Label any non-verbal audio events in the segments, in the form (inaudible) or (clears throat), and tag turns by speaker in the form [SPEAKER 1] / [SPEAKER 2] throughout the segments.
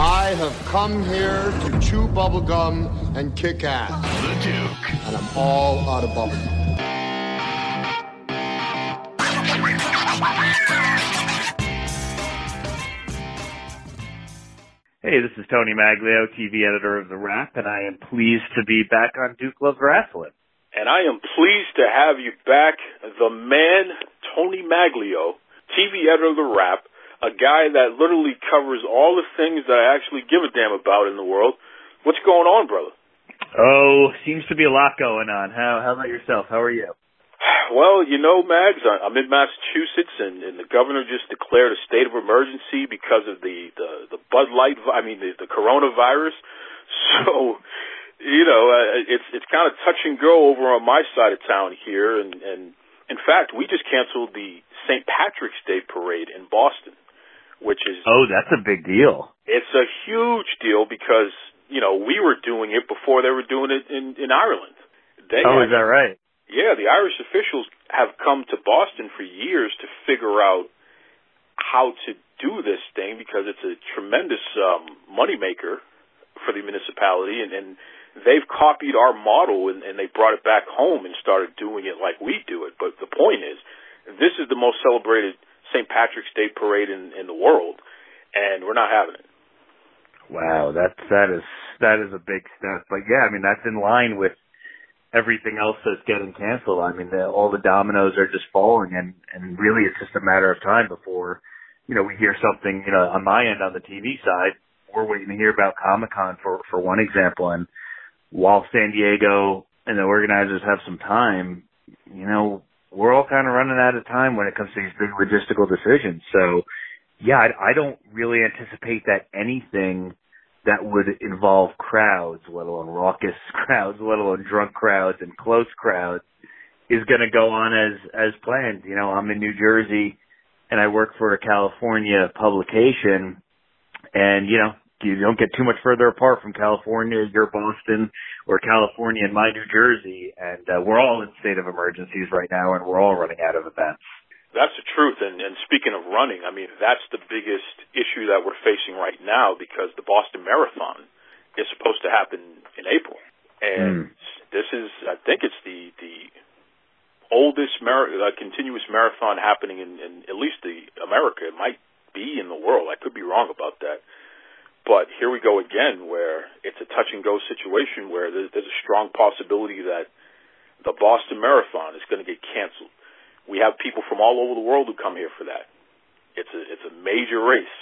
[SPEAKER 1] I have come here to chew bubblegum and kick ass.
[SPEAKER 2] the Duke.
[SPEAKER 1] And I'm all out of bubblegum.
[SPEAKER 3] Hey, this is Tony Maglio, TV editor of The Wrap, and I am pleased to be back on Duke Loves Wrestling.
[SPEAKER 4] And I am pleased to have you back, the man, Tony Maglio, TV editor of The Wrap, a guy that literally covers all the things that I actually give a damn about in the world. What's going on, brother?
[SPEAKER 3] Oh, seems to be a lot going on. How how about yourself? How are you? (sighs)
[SPEAKER 4] Well, you know, Mags, I'm in Massachusetts, and, and the governor just declared a state of emergency because of the the, the Bud Light, I mean, the, the coronavirus. (laughs) So, you know, uh, it's it's kind of touch and go over on my side of town here, and and in fact, we just canceled the St. Patrick's Day parade in Boston, which is
[SPEAKER 3] Oh, that's a big deal.
[SPEAKER 4] it's a huge deal because you know we were doing it before they were doing it in in Ireland. They
[SPEAKER 3] Oh,
[SPEAKER 4] had-
[SPEAKER 3] is that right?
[SPEAKER 4] yeah, the Irish officials have come to Boston for years to figure out how to do this thing because it's a tremendous um, moneymaker for the municipality, and, and they've copied our model and, and they brought it back home and started doing it like we do it. But the point is, this is the most celebrated St. Patrick's Day parade in, in the world, and we're not having it.
[SPEAKER 3] Wow, that's that is that is a big step. But yeah, I mean that's in line with everything else that's getting canceled. I mean, the, all the dominoes are just falling, and and really it's just a matter of time before you know we hear something. You know, on my end on the TV side, we're waiting to hear about Comic Con for for one example, and while San Diego and the organizers have some time, you know, we're all kind of running out of time when it comes to these big logistical decisions. So, yeah, I, I don't really anticipate that anything that would involve crowds, let alone raucous (laughs) crowds, let alone drunk crowds and close crowds, is going to go on as as planned. You know, I'm in New Jersey, and I work for a California publication, and you know, you don't get too much further apart from California, you're Boston, or California and my New Jersey, and uh, we're all in state of emergencies right now, and we're all running out of events.
[SPEAKER 4] That's the truth. And, and speaking of running, I mean, that's the biggest issue that we're facing right now because the Boston Marathon is supposed to happen in April. And this is, I think it's the, the oldest mar- uh, continuous marathon happening in, in at least the America. It might be in the world. I could be wrong about that. But here we go again where it's a touch and go situation where there's, there's a strong possibility that the Boston Marathon is going to get canceled we have people from all over the world who come here for that. It's a it's a major race,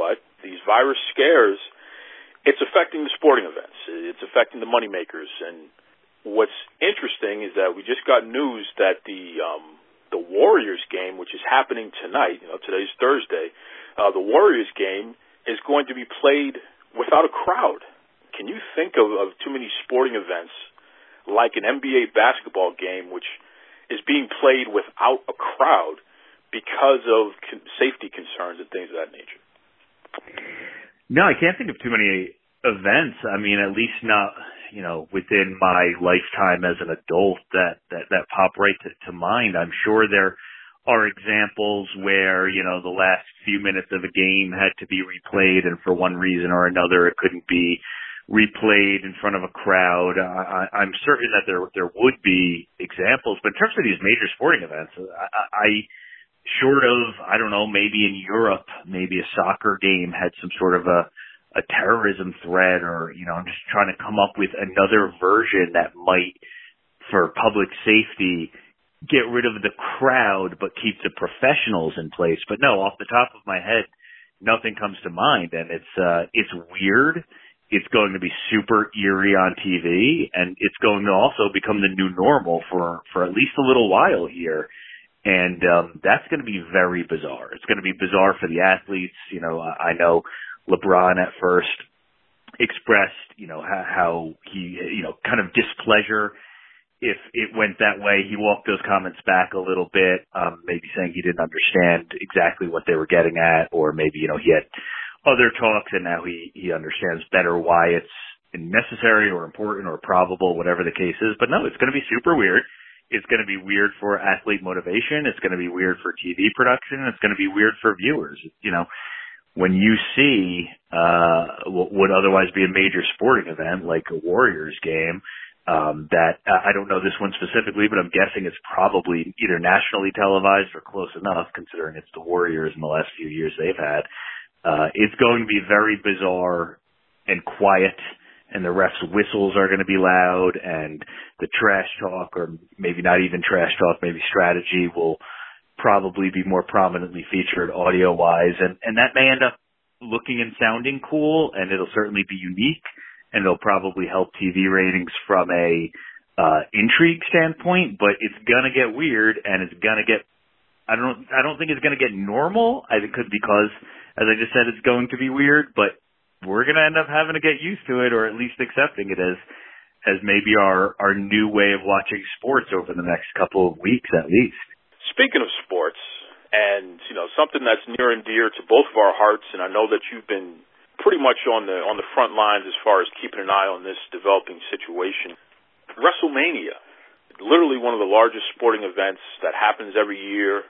[SPEAKER 4] but these virus scares, it's affecting the sporting events. It's affecting the moneymakers. And what's interesting is that we just got news that the um, the Warriors game, which is happening tonight, you know, today's Thursday, uh, the Warriors game is going to be played without a crowd. Can you think of, of too many sporting events like an NBA basketball game, which is being played without a crowd because of con- safety concerns and things of that nature.
[SPEAKER 3] No, I can't think of too many events. I mean, at least not, you know, within my lifetime as an adult that, that, that pop right to, to mind. I'm sure there are examples where, you know, the last few minutes of a game had to be replayed and for one reason or another it couldn't be replayed in front of a crowd. I, I'm certain that there, there would be examples, but in terms of these major sporting events, I, I, short of, I don't know, maybe in Europe, maybe a soccer game had some sort of a, a terrorism threat or, you know, I'm just trying to come up with another version that might, for public safety, get rid of the crowd but keep the professionals in place. But no, off the top of my head, nothing comes to mind and it's, uh, it's weird. It's going to be super eerie on TV and it's going to also become the new normal for, for at least a little while here. And, um, that's going to be very bizarre. It's going to be bizarre for the athletes. You know, I I know LeBron at first expressed, you know, how, how he, you know, kind of displeasure if it went that way. He walked those comments back a little bit, um, maybe saying he didn't understand exactly what they were getting at, or maybe, you know, he had other talks and now he, he understands better why it's necessary or important or probable, whatever the case is. But no, it's going to be super weird. It's going to be weird for athlete motivation. It's going to be weird for TV production. It's going to be weird for viewers. You know, when you see uh what would otherwise be a major sporting event like a Warriors game, um that I don't know this one specifically, but I'm guessing it's probably either nationally televised or close enough considering it's the Warriors in the last few years they've had. Uh it's going to be very bizarre and quiet and the refs whistles are going to be loud and the trash talk or maybe not even trash talk, maybe strategy will probably be more prominently featured audio wise and, and that may end up looking and sounding cool and it'll certainly be unique and it'll probably help TV ratings from a uh intrigue standpoint, but it's gonna get weird and it's gonna get I don't I don't think it's gonna get normal. I think because as I just said it's going to be weird, but we're gonna end up having to get used to it or at least accepting it as as maybe our our new way of watching sports over the next couple of weeks at least.
[SPEAKER 4] Speaking of sports, and you know something that's near and dear to both of our hearts, and I know that you've been pretty much on the on the front lines as far as keeping an eye on this developing situation. WrestleMania, literally one of the largest sporting events that happens every year.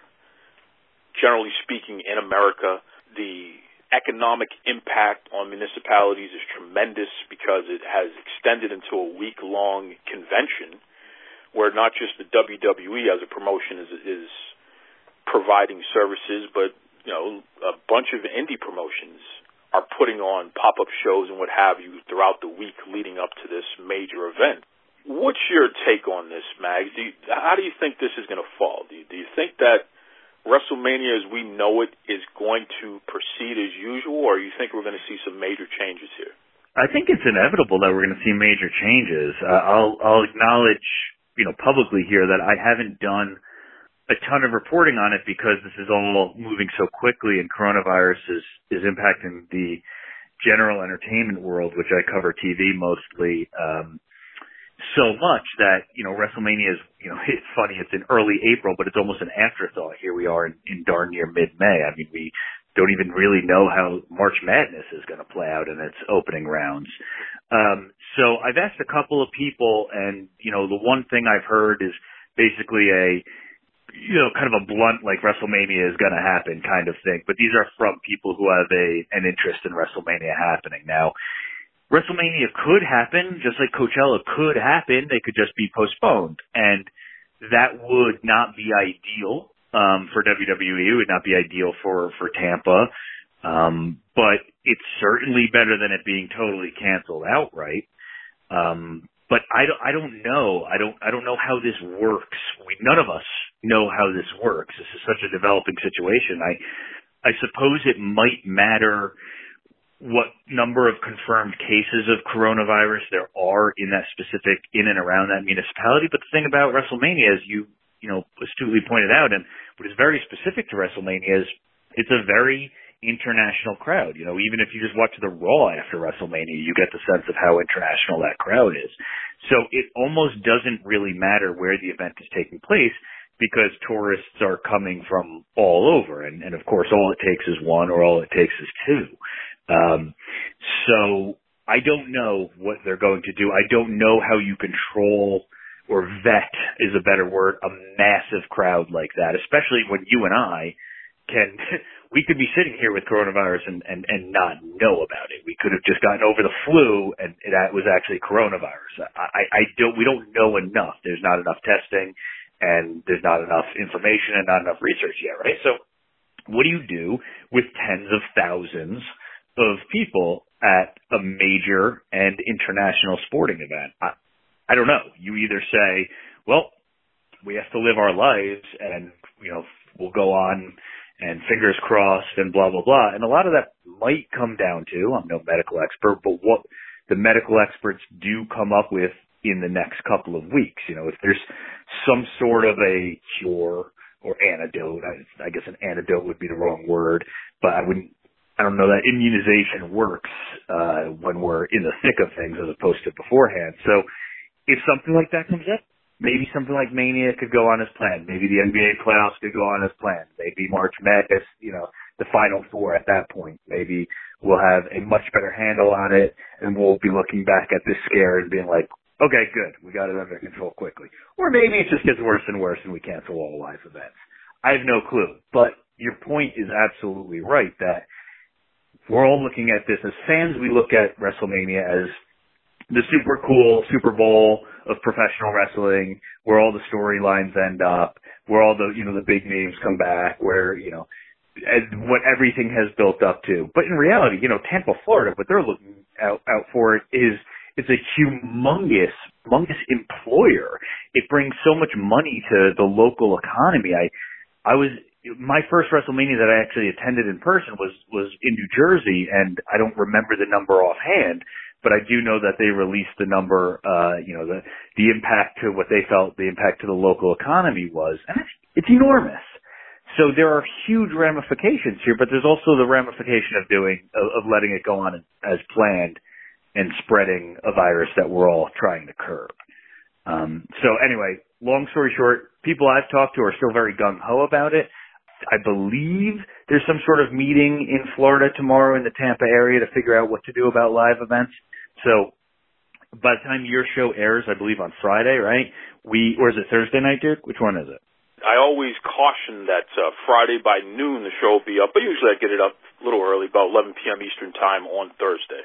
[SPEAKER 4] Generally speaking, in America, the economic impact on municipalities is tremendous because it has extended into a week long convention where not just the WWE as a promotion is is providing services, but you know a bunch of indie promotions are putting on pop up shows and what have you throughout the week leading up to this major event. What's your take on this, Mags? Do you, how do you think this is going to fall? Do you, do you think that WrestleMania as we know it is going to proceed as usual, or you think we're going to see some major changes here?
[SPEAKER 3] I think it's inevitable that we're going to see major changes. Uh, I'll I'll acknowledge you know, publicly here that I haven't done a ton of reporting on it because this is all moving so quickly and coronavirus is, is impacting the general entertainment world, which I cover TV mostly, um, so much that, you know, WrestleMania is, you know, (laughs) it's funny, it's in early April, but it's almost an afterthought. Here we are in, in darn near mid-May. I mean, we don't even really know how March Madness is going to play out in its opening rounds. Um, so I've asked a couple of people, and you know, the one thing I've heard is basically a you know, kind of a blunt like WrestleMania is going to happen kind of thing. But these are from people who have a an interest in WrestleMania happening. Now, WrestleMania could happen just like Coachella could happen. They could just be postponed, and that would not be ideal um, for WWE. It would not be ideal for for Tampa. Um, but it's certainly better than it being totally canceled outright. Um, but I don't, I don't know. I don't, I don't know how this works. We, none of us know how this works. This is such a developing situation. I, I suppose it might matter what number of confirmed cases of coronavirus there are in that specific, in and around that municipality. But the thing about WrestleMania, as you, you know, astutely pointed out, and what is very specific to WrestleMania is it's a very international crowd. You know, even if you just watch the Raw after WrestleMania, you get the sense of how international that crowd is. So it almost doesn't really matter where the event is taking place because tourists are coming from all over. And, and of course, all it takes is one or all it takes is two. Um, so I don't know what they're going to do. I don't know how you control or vet is a better word, a massive crowd like that, especially when you and I can we could be sitting here with coronavirus and, and, and not know about it. We could have just gotten over the flu and that was actually coronavirus. I, I don't, we don't know enough. There's not enough testing and there's not enough information and not enough research yet, right? So what do you do with tens of thousands of people at a major and international sporting event? I, I don't know. You either say, well, we have to live our lives and, you know, we'll go on and fingers crossed and blah, blah, blah. And a lot of that might come down to, I'm no medical expert, but what the medical experts do come up with in the next couple of weeks. You know, if there's some sort of a cure or antidote, I, I guess an antidote would be the wrong word, but I wouldn't I don't know that immunization works uh, when we're in the thick of things as opposed to beforehand. So if something like that comes up, maybe something like Mania could go on as planned. Maybe the NBA playoffs could go on as planned. Maybe March Madness, you know, the Final Four at that point. Maybe we'll have a much better handle on it, and we'll be looking back at this scare and being like, okay, good, we got it under control quickly. Or maybe it just gets worse and worse, and we cancel all live events. I have no clue, but your point is absolutely right that we're all looking at this as fans. We look at WrestleMania as the super cool Super Bowl of professional wrestling, where all the storylines end up, where all the you know the big names come back, where you know and what everything has built up to. But in reality, you know, Tampa, Florida, what they're looking out out for is it's a humongous, humongous employer. It brings so much money to the local economy. I, I was my first WrestleMania that I actually attended in person was was in New Jersey, and I don't remember the number offhand, but I do know that they released the number, uh, you know, the the impact to what they felt the impact to the local economy was, and it's, it's enormous. So there are huge ramifications here, but there's also the ramification of doing of, of letting it go on as planned and spreading a virus that we're all trying to curb. Um, so anyway, long story short, people I've talked to are still very gung ho about it. I believe there's some sort of meeting in Florida tomorrow in the Tampa area to figure out what to do about live events. So by the time your show airs, I believe on Friday, right? We or is it Thursday night, Duke? Which one is it?
[SPEAKER 4] I always caution that uh, Friday by noon the show will be up, but usually I get it up a little early, about 11 p.m. Eastern time on Thursday.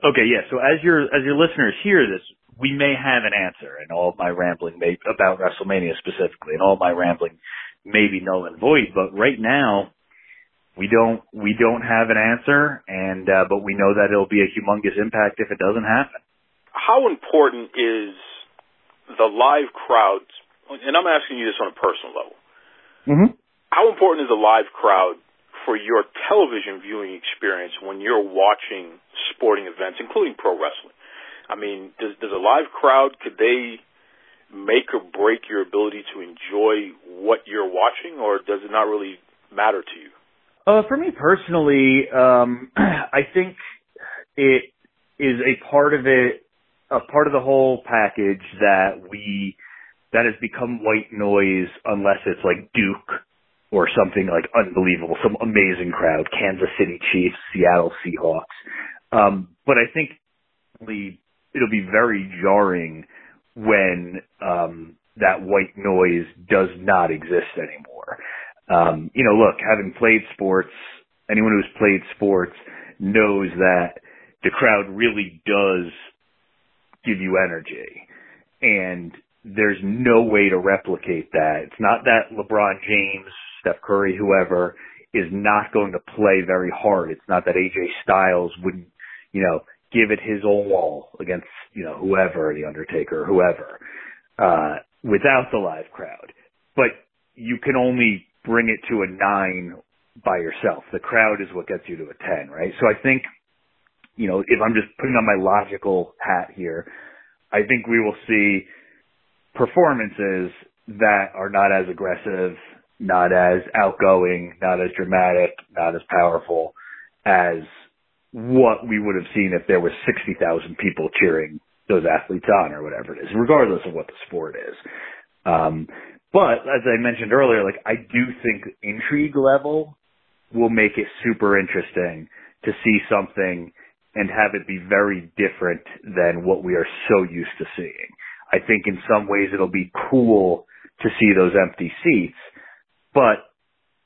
[SPEAKER 3] Okay, yeah. So as your as your listeners hear this, we may have an answer, and all of my rambling may about WrestleMania specifically, and all my rambling may be null and void. But right now, we don't we don't have an answer, and uh, but we know that it'll be a humongous impact if it doesn't happen.
[SPEAKER 4] How important is the live crowd? And I'm asking you this on a personal level.
[SPEAKER 3] Mm-hmm.
[SPEAKER 4] How important is the live crowd for your television viewing experience when you're watching sporting events, including pro wrestling? I mean, does does a live crowd could they make or break your ability to enjoy what you're watching, or does it not really matter to you?
[SPEAKER 3] Uh, for me personally, um, (clears throat) I think it is a part of it, a part of the whole package that we that has become white noise unless it's like Duke or something like unbelievable, some amazing crowd, Kansas City Chiefs, Seattle Seahawks. Um, but I think it'll be very jarring when um, that white noise does not exist anymore. Um, you know, look, having played sports, anyone who's played sports knows that the crowd really does give you energy. And there's no way to replicate that. It's not that LeBron James, Steph Curry, whoever is not going to play very hard. It's not that AJ Styles wouldn't, you know, give it his all against, you know, whoever, The Undertaker, whoever, uh, without the live crowd. But you can only bring it to a nine by yourself. The crowd is what gets you to a 10, right? So I think, you know, if I'm just putting on my logical hat here, I think we will see performances that are not as aggressive, not as outgoing, not as dramatic, not as powerful as what we would have seen if there was 60,000 people cheering those athletes on or whatever it is, regardless of what the sport is. Um, but as I mentioned earlier, like I do think intrigue level will make it super interesting to see something and have it be very different than what we are so used to seeing. I think in some ways it'll be cool to see those empty seats, but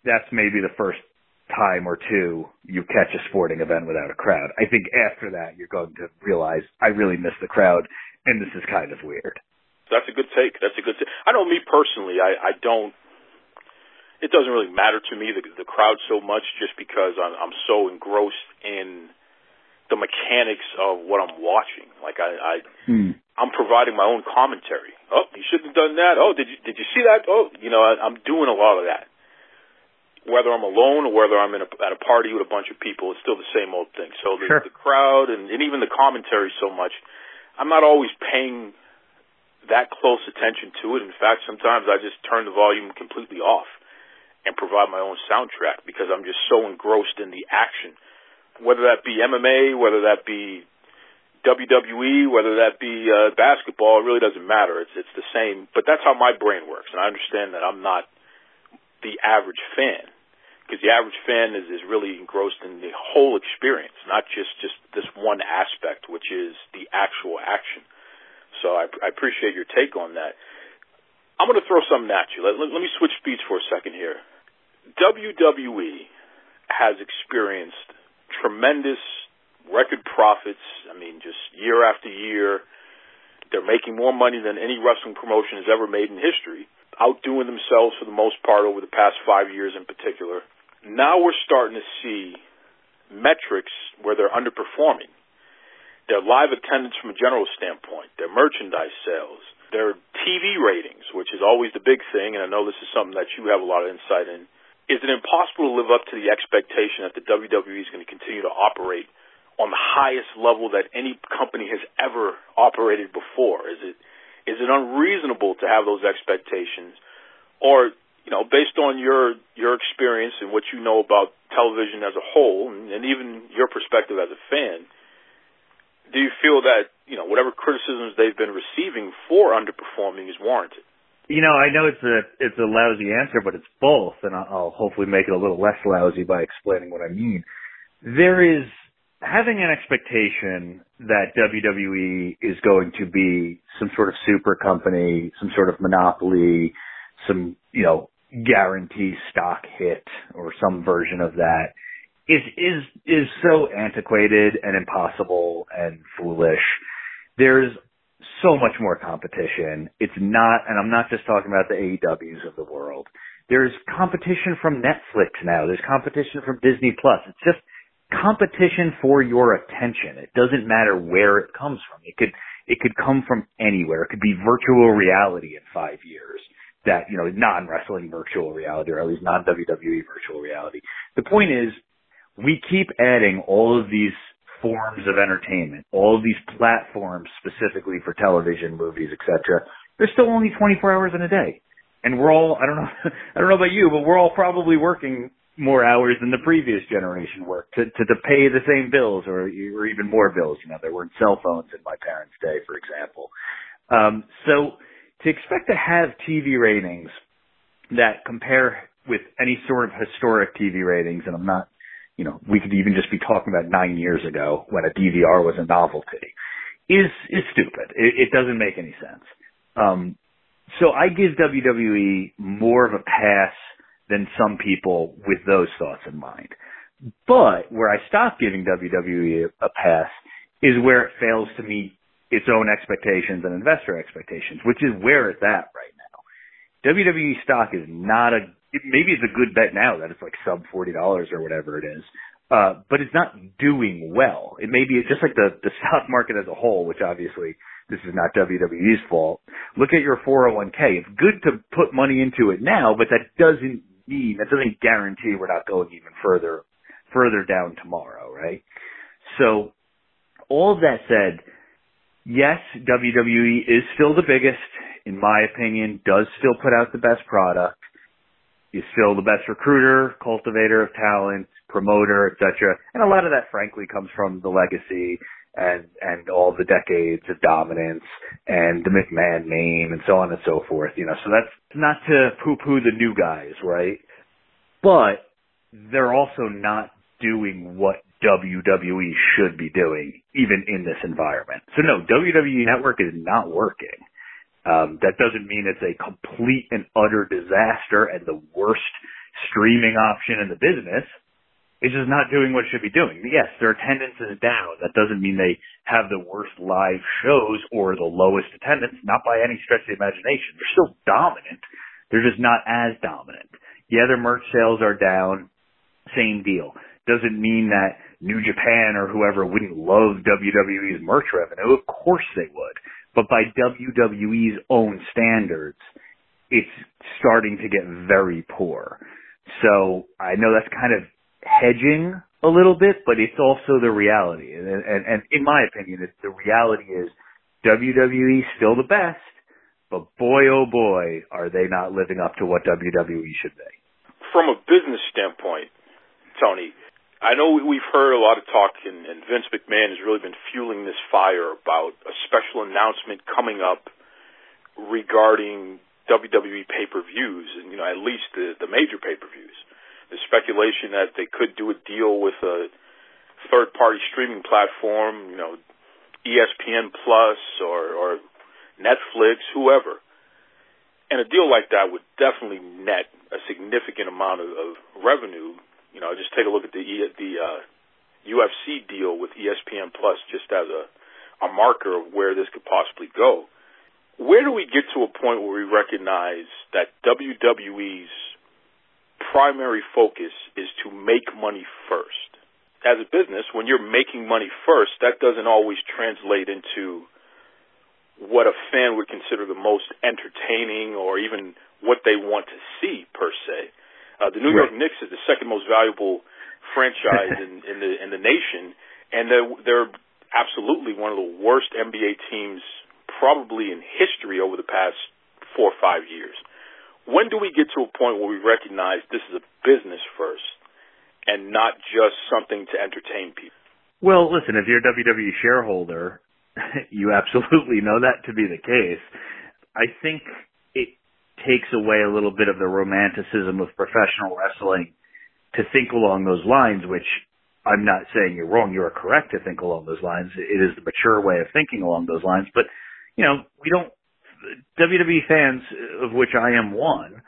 [SPEAKER 3] that's maybe the first time or two you catch a sporting event without a crowd. I think after that you're going to realize I really miss the crowd and this is kind of weird.
[SPEAKER 4] That's a good take. That's a good take. I know me personally, I, I don't it doesn't really matter to me the the crowd so much just because I'm I'm so engrossed in the mechanics of what I'm watching. Like I, I
[SPEAKER 3] hmm.
[SPEAKER 4] I'm providing my own commentary. Oh, you shouldn't have done that. Oh, did you did you see that? Oh, you know, I, I'm doing a lot of that whether I'm alone or whether I'm in a, at a party with a bunch of people, it's still the same old thing. So the,
[SPEAKER 3] sure.
[SPEAKER 4] the crowd and, and even the commentary so much, I'm not always paying that close attention to it. In fact, sometimes I just turn the volume completely off. and provide my own soundtrack because I'm just so engrossed in the action, whether that be MMA, whether that be WWE, whether that be uh, basketball, it really doesn't matter. It's it's the same, but that's how my brain works, and I understand that I'm not the average fan because the average fan is is really engrossed in the whole experience, not just just this one aspect, which is the actual action. So I, I appreciate your take on that. I'm going to throw something at you. Let, let, let me switch speeds for a second here. WWE has experienced tremendous record profits. I mean, just year after year, they're making more money than any wrestling promotion has ever made in history, outdoing themselves for the most part over the past five years in particular. Now we're starting to see metrics where they're underperforming. Their live attendance from a general standpoint, their merchandise sales, their TV ratings, which is always the big thing, and I know this is something that you have a lot of insight in. Is it impossible to live up to the expectation that the WWE is going to continue to operate on the highest level that any company has ever operated before? Is it is it unreasonable to have those expectations, or you know, based on your your experience and what you know about television as a whole, and, and even your perspective as a fan, do you feel that you know whatever criticisms they've been receiving for underperforming is warranted?
[SPEAKER 3] You know, I know it's a it's a lousy answer, but it's both, and I'll hopefully make it a little less lousy by explaining what I mean. There is having an expectation that WWE is going to be some sort of super company, some sort of monopoly, some, you know, guarantee stock hit or some version of that is, is, is so antiquated and impossible and foolish. There's so much more competition. It's not, and I'm not just talking about the AEWs of the world. There's competition from Netflix now. There's competition from Disney Plus. It's just, competition for your attention. It doesn't matter where it comes from. It could it could come from anywhere. It could be virtual reality in five years. That you know, non wrestling virtual reality, or at least non WWE virtual reality. The point is, we keep adding all of these forms of entertainment, all of these platforms specifically for television, movies, etc. There's still only 24 hours in a day, and we're all I don't know (laughs) I don't know about you, but we're all probably working more hours than the previous generation worked to, to, to pay the same bills or, or even more bills. You know, there weren't cell phones in my parents' day, for example. Um, so to expect to have TV ratings that compare with any sort of historic TV ratings, and I'm not, you know, we could even just be talking about nine years ago when a DVR was a novelty, is is stupid. It, it doesn't make any sense. Um, so I give WWE more of a pass than some people with those thoughts in mind. But where I stop giving WWE a pass is where it fails to meet its own expectations and investor expectations, which is where it's at right now. WWE stock is not a, maybe it's a good bet now that it's like sub $40 or whatever it is. Uh, but it's not doing well. It may be just like the, the stock market as a whole, which obviously this is not WWE's fault. Look at your 401k. It's good to put money into it now, but that doesn't mean that doesn't guarantee we're not going even further further down tomorrow, right? So all of that said, yes, WWE is still the biggest, in my opinion, does still put out the best product, is still the best recruiter, cultivator of talent, promoter, etc. And a lot of that frankly comes from the legacy and and all the decades of dominance and the McMahon name and so on and so forth. You know, so that's not to poo-poo the new guys, right? But they're also not doing what WWE should be doing, even in this environment. So no, WWE Network is not working. Um, that doesn't mean it's a complete and utter disaster and the worst streaming option in the business It's just not doing what it should be doing. Yes, their attendance is down. That doesn't mean they have the worst live shows or the lowest attendance, not by any stretch of the imagination. They're still dominant. They're just not as dominant. Yeah, their merch sales are down. Same deal. Doesn't mean that New Japan or whoever wouldn't love WWE's merch revenue. Of course they would. But by WWE's own standards, it's starting to get very poor. So I know that's kind of hedging a little bit, but it's also the reality. And, and, and in my opinion, it's, the reality is WWE still the best, but boy oh boy, are they not living up to what WWE should be.
[SPEAKER 4] from a business standpoint, Tony, I know we've heard a lot of talk, and, and Vince McMahon has really been fueling this fire about a special announcement coming up regarding WWE pay-per-views, and you know at least the the major pay-per-views. The speculation that they could do a deal with a third-party streaming platform, you know, ESPN Plus or, or Netflix, whoever. And a deal like that would definitely net a significant amount of, of revenue. You know, just take a look at the the uh, UFC deal with ESPN Plus, just as a a marker of where this could possibly go. Where do we get to a point where we recognize that WWE's primary focus is to make money first? As a business, when you're making money first, that doesn't always translate into what a fan would consider the most entertaining or even what they want to see per se. Uh, the New right. York Knicks is the second most valuable franchise (laughs) in, in the in the nation, and they're, they're absolutely one of the worst NBA teams probably in history over the past four or five years. When do we get to a point where we recognize this is a business first and not just something to entertain people?
[SPEAKER 3] Well, listen, if you're a WWE shareholder, (laughs) you absolutely know that to be the case. I think takes away a little bit of the romanticism of professional wrestling to think along those lines, which I'm not saying you're wrong. You're correct to think along those lines. It is the mature way of thinking along those lines. But, you know, we don't, WWE fans, of which I am one,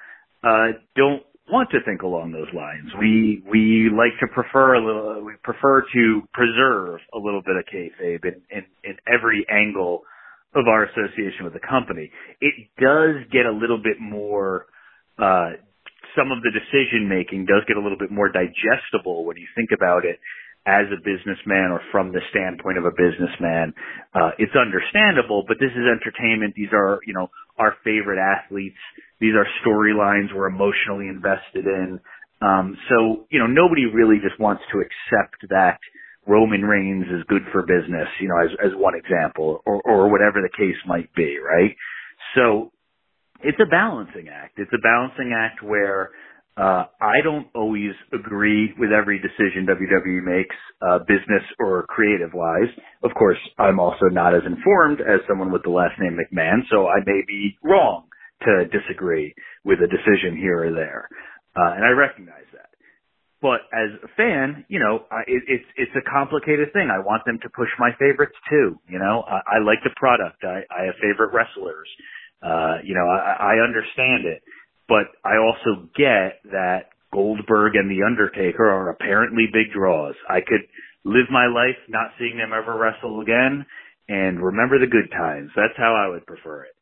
[SPEAKER 3] uh, don't want to think along those lines. We we like to prefer a little. We prefer to preserve a little bit of kayfabe in, in in every angle of our association with the company. It does get a little bit more. Uh, some of the decision making does get a little bit more digestible when you think about it as a businessman or from the standpoint of a businessman. Uh, it's understandable, but this is entertainment. These are, you know, our favorite athletes. These are storylines we're emotionally invested in. Um, so, you know, nobody really just wants to accept that Roman Reigns is good for business, you know, as, as one example, or, or whatever the case might be, right? So, it's a balancing act. It's a balancing act where, uh, I don't always agree with every decision WWE makes, uh, business or creative wise. Of course, I'm also not as informed as someone with the last name McMahon, so I may be wrong to disagree with a decision here or there. Uh, and I recognize that. But as a fan, you know, I, it, it's it's a complicated thing. I want them to push my favorites too. You know, I, I like the product. I, I have favorite wrestlers. Uh, you know, I, I understand it but I also get that Goldberg and The Undertaker are apparently big draws. I could live my life not seeing them ever wrestle again and remember the good times. That's how I would prefer it.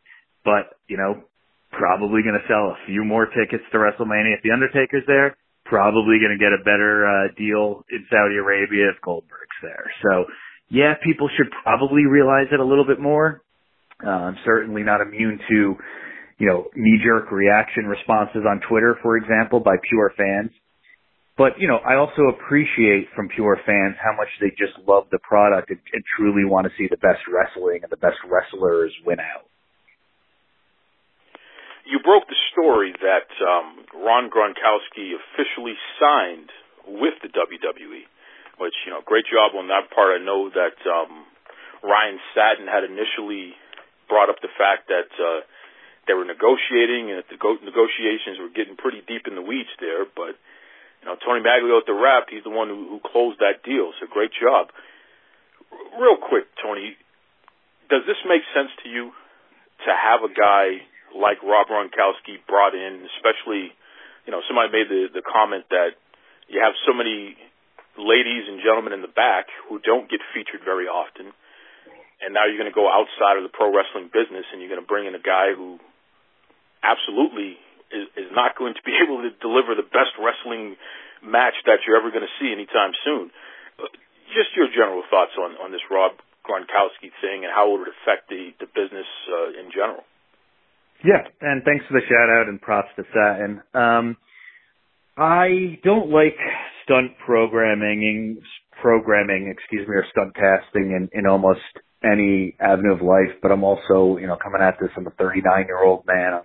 [SPEAKER 3] But, you know, probably going to sell a few more tickets to WrestleMania if The Undertaker's there. Probably going to get a better uh, deal in Saudi Arabia if Goldberg's there. So, yeah, people should probably realize it a little bit more. Uh, I'm certainly not immune to you know, knee-jerk reaction responses on Twitter, for example, by pure fans. But, you know, I also appreciate from pure fans how much they just love the product and, and truly want to see the best wrestling and the best wrestlers win out.
[SPEAKER 4] You broke the story that um, Rob Gronkowski officially signed with the WWE, which, you know, great job on that part. I know that um, Ryan Satin had initially brought up the fact that uh, they were negotiating, and that the go- negotiations were getting pretty deep in the weeds there. But you know, Tony Maglio at the Wrap, he's the one who, who closed that deal. So great job. R- real quick, Tony, does this make sense to you to have a guy like Rob Gronkowski brought in, especially, you know, somebody made the the comment that you have so many ladies and gentlemen in the back who don't get featured very often. And now you're going to go outside of the pro wrestling business and you're going to bring in a guy who absolutely is, is not going to be (laughs) able to deliver the best wrestling match that you're ever going to see anytime soon. Just your general thoughts on, on this Rob Gronkowski thing and how it would affect the, the business uh, in general.
[SPEAKER 3] Yeah, and thanks for the shout out and props to Satin. Um, I don't like stunt programming, programming, excuse me, or stunt casting in, in almost any avenue of life, but I'm also, you know, coming at this, I'm a 39 year old man. I'm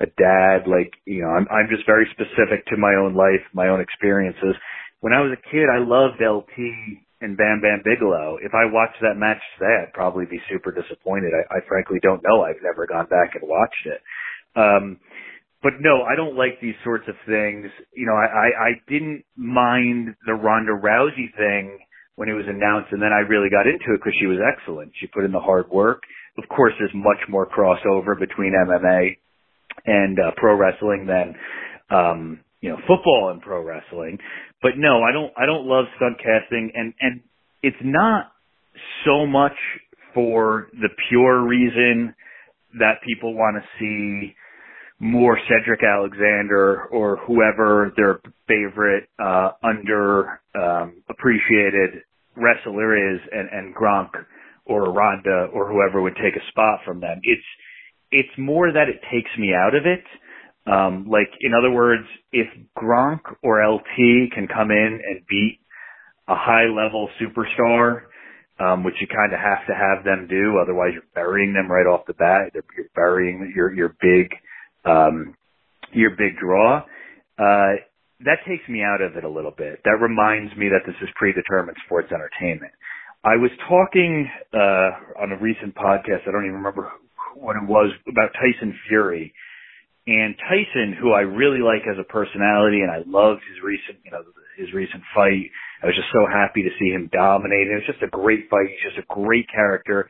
[SPEAKER 3] a dad. Like, you know, I'm, I'm just very specific to my own life, my own experiences. When I was a kid, I loved LT and Bam Bam Bigelow. If I watched that match today, I'd probably be super disappointed. I, I frankly don't know. I've never gone back and watched it. Um, but no, I don't like these sorts of things. You know, I, I, I didn't mind the Ronda Rousey thing when it was announced, and then I really got into it because she was excellent. She put in the hard work. Of course, there's much more crossover between MMA and uh, pro wrestling than um, you know football and pro wrestling. But no, I don't. I don't love stunt casting, and and it's not so much for the pure reason that people want to see more Cedric Alexander or whoever their favorite uh under um appreciated wrestler is and, and Gronk or Ronda or whoever would take a spot from them. It's it's more that it takes me out of it. Um like in other words, if Gronk or LT can come in and beat a high level superstar, um, which you kind of have to have them do, otherwise you're burying them right off the bat. You're burying your your big um, your big draw. Uh, that takes me out of it a little bit. That reminds me that this is predetermined sports entertainment. I was talking uh, on a recent podcast. I don't even remember what it was about Tyson Fury. And Tyson, who I really like as a personality, and I loved his recent, you know, his recent fight. I was just so happy to see him dominate. It was just a great fight. He's just a great character.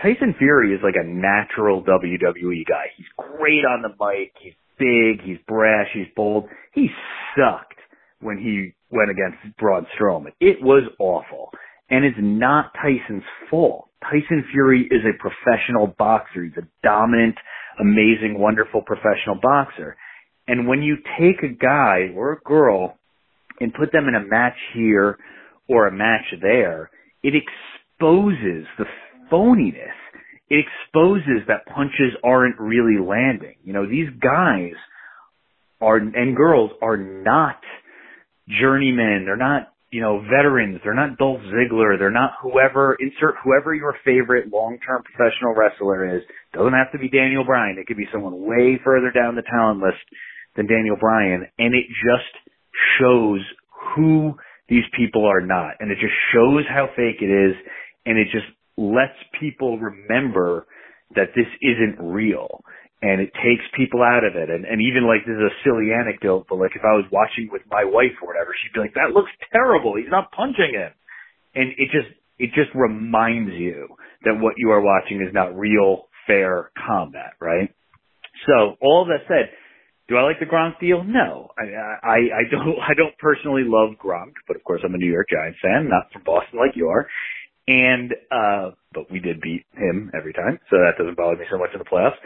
[SPEAKER 3] Tyson Fury is like a natural WWE guy. He's great on the mic. He's big. He's brash. He's bold. He sucked when he went against Braun Strowman. It was awful. And it's not Tyson's fault. Tyson Fury is a professional boxer. He's a dominant, amazing, wonderful professional boxer. And when you take a guy or a girl and put them in a match here or a match there, it exposes the phoniness. It exposes that punches aren't really landing. You know, these guys are, and girls are not journeymen. They're not, you know, veterans. They're not Dolph Ziggler. They're not whoever, insert whoever your favorite long-term professional wrestler is. Doesn't have to be Daniel Bryan. It could be someone way further down the talent list than Daniel Bryan. And it just shows who these people are not. And it just shows how fake it is. And it just lets people remember that this isn't real and it takes people out of it. And, and even like this is a silly anecdote, but like if I was watching with my wife or whatever, she'd be like, that looks terrible. He's not punching him. And it just, it just reminds you that what you are watching is not real, fair combat, right? So all that said, do I like the Gronk deal? No, I, I, I don't, (laughs) I don't personally love Gronk, but of course I'm a New York Giants fan, not from Boston like you are. And, uh, but we did beat him every time, so that doesn't bother me so much in the playoffs.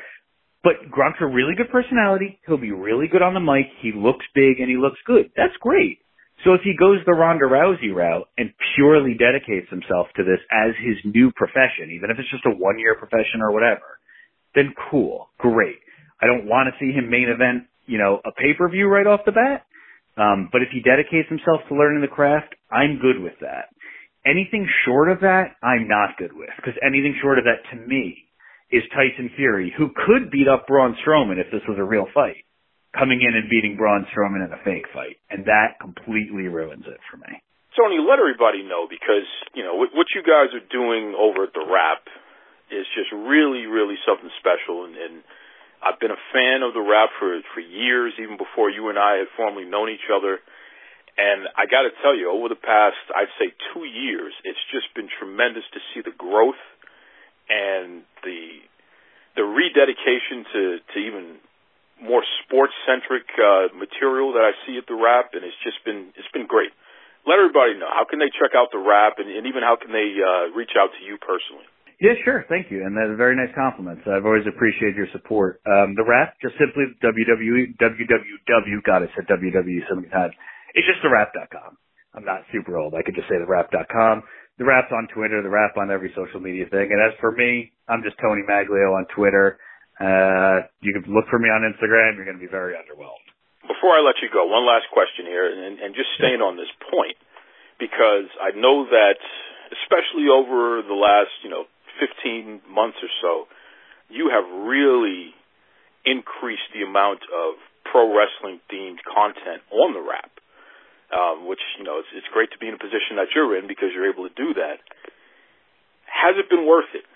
[SPEAKER 3] But Gronk's a really good personality. He'll be really good on the mic. He looks big and he looks good. That's great. So if he goes the Ronda Rousey route and purely dedicates himself to this as his new profession, even if it's just a one year profession or whatever, then cool, great. I don't want to see him main event, you know, a pay per view right off the bat. Um, but if he dedicates himself to learning the craft, I'm good with that. Anything short of that, I'm not good with. Because anything short of that, to me, is Tyson Fury, who could beat up Braun Strowman if this was a real fight, coming in and beating Braun Strowman in a fake fight. And that completely ruins it for me.
[SPEAKER 4] Tony, let everybody know because, you know, what you guys are doing over at the Wrap is just really, really something special. And, and I've been a fan of the Wrap for, for years, even before you and I had formally known each other. And I got to tell you, over the past, I'd say two years, it's just been tremendous to see the growth and the the rededication to to even more sports centric uh, material that I see at the Wrap, and it's just been it's been great. Let everybody know how can they check out the Wrap, and, and even how can they uh, reach out to you personally.
[SPEAKER 3] Yeah, sure. Thank you. And that's a very nice compliments. I've always appreciated your support. Um, the Wrap, just simply WWE, www, God, I said WWE so many times. It's just thewrap.com. I'm not super old. I could just say thewrap.com. The Wrap's on Twitter, the Wrap on every social media thing. And as for me, I'm just Tony Maglio on Twitter. Uh, you can look for me on Instagram. You're going to be very underwhelmed.
[SPEAKER 4] Before I let you go, one last question here, and, and just staying on this point, because I know that, especially over the last, you know, 15 months or so, you have really increased the amount of pro wrestling themed content on the Wrap, um, which you know it's, it's great to be in a position that you're in because you're able to do that. Has it been worth it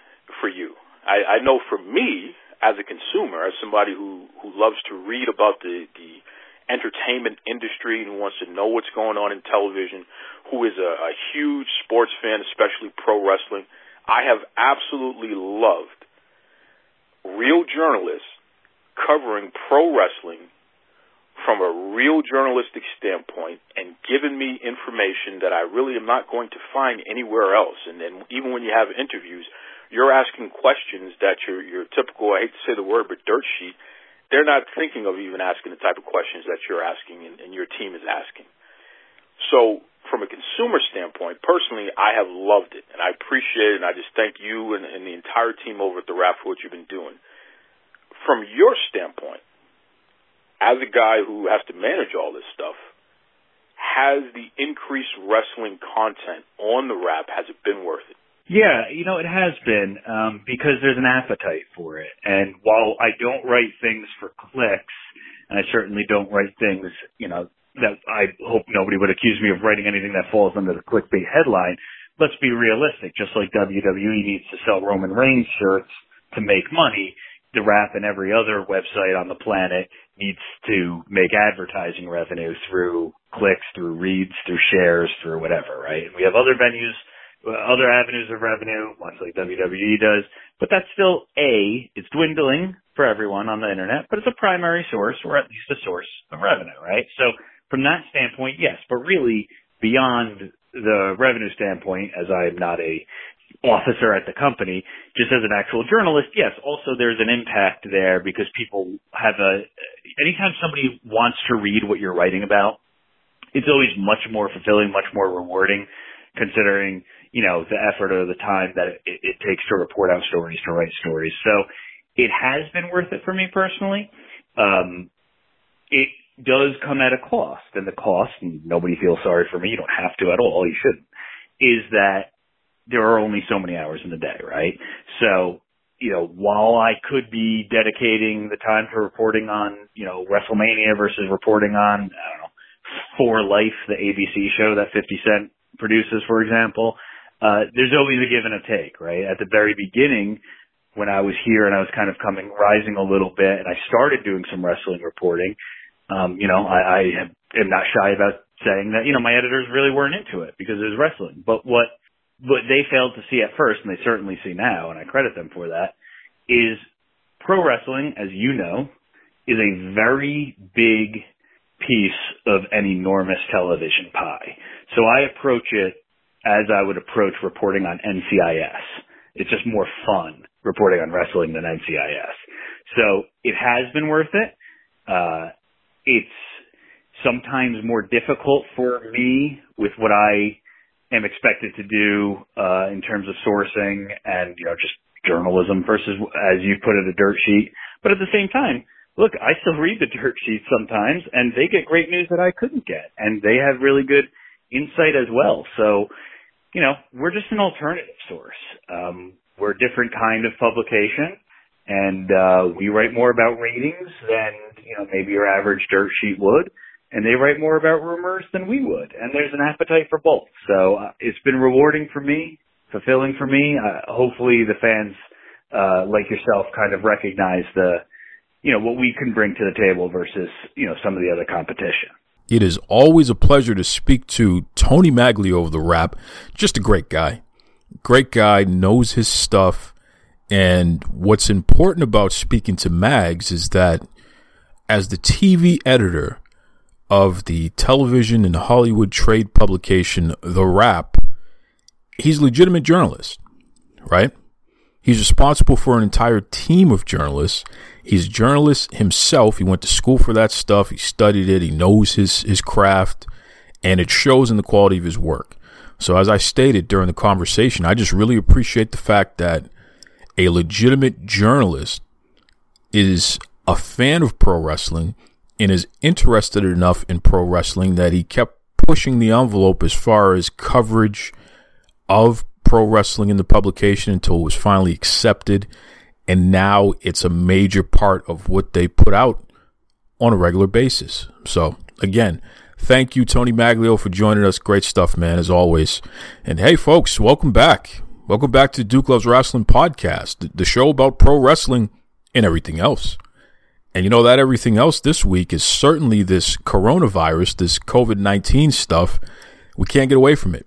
[SPEAKER 4] for you? I, I know for me, as a consumer, as somebody who who loves to read about the the entertainment industry and wants to know what's going on in television, who is a, a huge sports fan, especially pro wrestling, I have absolutely loved real journalists covering pro wrestling from a real journalistic standpoint and given me information that I really am not going to find anywhere else. And then even when you have interviews, you're asking questions that your your typical I hate to say the word, but dirt sheet, they're not thinking of even asking the type of questions that you're asking and, and your team is asking. So from a consumer standpoint, personally, I have loved it and I appreciate it and I just thank you and, and the entire team over at the Wrap for what you've been doing. From your standpoint, as a guy who has to manage all this stuff, has the increased wrestling content on the Wrap, has it been worth it?
[SPEAKER 3] Yeah, you know, it has been, um, because there's an appetite for it. And while I don't write things for clicks, and I certainly don't write things, you know, that I hope nobody would accuse me of writing anything that falls under the clickbait headline. Let's be realistic. Just like WWE needs to sell Roman Reigns shirts to make money, the Wrap and every other website on the planet needs to make advertising revenue through clicks, through reads, through shares, through whatever, right? We have other venues other avenues of revenue, much like WWE does. But that's still A, it's dwindling for everyone on the internet, but it's a primary source or at least a source of revenue, right? So from that standpoint, yes, but really beyond the revenue standpoint, as I am not a officer at the company, just as an actual journalist, yes, also there's an impact there because people have a, anytime somebody wants to read what you're writing about, it's always much more fulfilling, much more rewarding considering you know, the effort or the time that it, it takes to report out stories, to write stories. So it has been worth it for me personally. Um, it does come at a cost and the cost, and nobody feels sorry for me. You don't have to at all. You shouldn't. Is that there are only so many hours in the day, right? So, you know, while I could be dedicating the time to reporting on, you know, WrestleMania versus reporting on, I don't know, For Life, the ABC show that 50 Cent produces, for example, uh, there's always a give and a take, right? At the very beginning, when I was here and I was kind of coming, rising a little bit, and I started doing some wrestling reporting, um, you know, I, I am not shy about saying that, you know, my editors really weren't into it because it was wrestling. But what, what they failed to see at first, and they certainly see now, and I credit them for that, is pro wrestling, as you know, is a very big piece of an enormous television pie. So I approach it as I would approach reporting on NCIS. It's just more fun reporting on wrestling than NCIS. So it has been worth it. Uh, it's sometimes more difficult for me with what I am expected to do, uh, in terms of sourcing and, you know, just journalism versus, as you put it, a dirt sheet. But at the same time, look, I still read the dirt sheets sometimes and they get great news that I couldn't get and they have really good insight as well. So you know, we're just an alternative source. Um, we're a different kind of publication, and uh, we write more about ratings than you know maybe your average dirt sheet would, and they write more about rumors than we would. And there's an appetite for both. So uh, it's been rewarding for me, fulfilling for me. Uh, hopefully, the fans uh, like yourself kind of recognize the you know what we can bring to the table versus you know some of the other competition.
[SPEAKER 5] It is always a pleasure to speak to Tony Maglio of the Wrap. Just a great guy. Great guy, knows his stuff. And what's important about speaking to Mags is that as the TV editor of the television and Hollywood trade publication The Wrap, he's a legitimate journalist, right? He's responsible for an entire team of journalists He's a journalist himself. He went to school for that stuff. He studied it. He knows his, his craft, and it shows in the quality of his work. So, as I stated during the conversation, I just really appreciate the fact that a legitimate journalist is a fan of pro wrestling and is interested enough in pro wrestling that he kept pushing the envelope as far as coverage of pro wrestling in the publication until it was finally accepted And now it's a major part of what they put out on a regular basis. So again, thank you, Tony Maglio, for joining us. Great stuff, man, as always. And hey, folks, welcome back. Welcome back to Duke Loves Wrestling podcast, the show about pro wrestling and everything else. And you know that everything else this week is certainly this coronavirus, this COVID 19 stuff. We can't get away from it.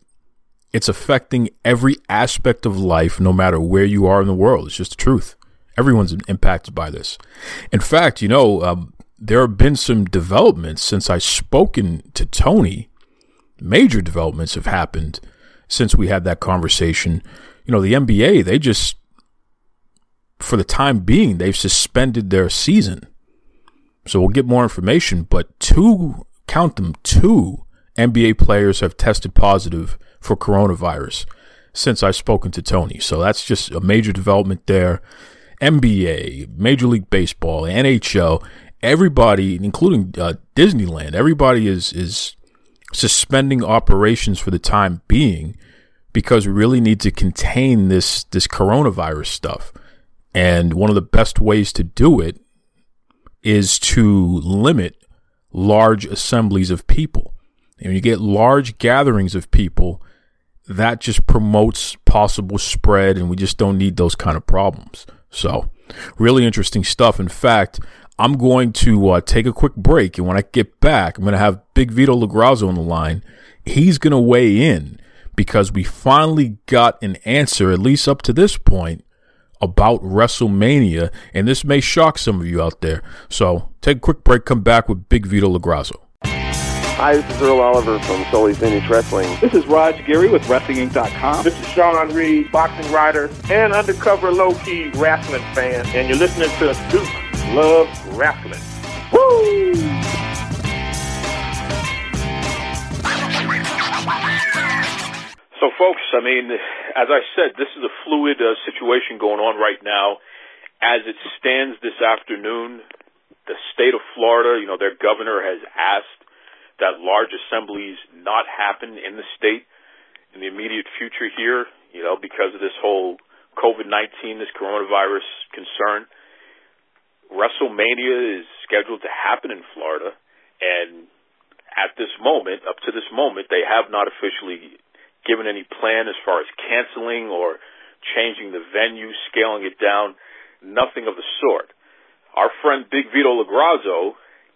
[SPEAKER 5] It's affecting every aspect of life, no matter where you are in the world. It's just the truth. Everyone's impacted by this. In fact, you know, um, there have been some developments since I've spoken to Tony. Major developments have happened since we had that conversation. You know, the NBA, they just, for the time being, they've suspended their season. So we'll get more information, but two, count them, two NBA players have tested positive for coronavirus since I've spoken to Tony. So that's just a major development there. NBA, Major League Baseball, NHL, everybody, including uh, Disneyland, everybody is is suspending operations for the time being because we really need to contain this this coronavirus stuff. And one of the best ways to do it is to limit large assemblies of people. And when you get large gatherings of people, that just promotes possible spread, and we just don't need those kind of problems. So, really interesting stuff. In fact, I'm going to uh, take a quick break, and when I get back, I'm going to have Big Vito LoGrasso on the line. He's going to weigh in because we finally got an answer, at least up to this point, about WrestleMania, and this may shock some of you out there. So, take a quick break, come back with Big Vito LoGrasso.
[SPEAKER 6] Hi, this is Earl Oliver from Solely Finish Wrestling.
[SPEAKER 7] This is Raj Giri with WrestlingInc.com.
[SPEAKER 8] This is Sean Reed, boxing writer and undercover low-key wrestling fan, and you're listening to Duke Loves Wrestling. Woo!
[SPEAKER 4] Folks, I mean, as I said, this is a fluid uh, situation going on right now. As it stands this afternoon, the state of Florida, you know, their governor has asked that large assemblies not happen in the state in the immediate future here, you know, because of this whole COVID-19, this coronavirus concern. WrestleMania is scheduled to happen in Florida, and at this moment, up to this moment, they have not officially given any plan as far as canceling or changing the venue, scaling it down, nothing of the sort. Our friend Big Vito LoGrasso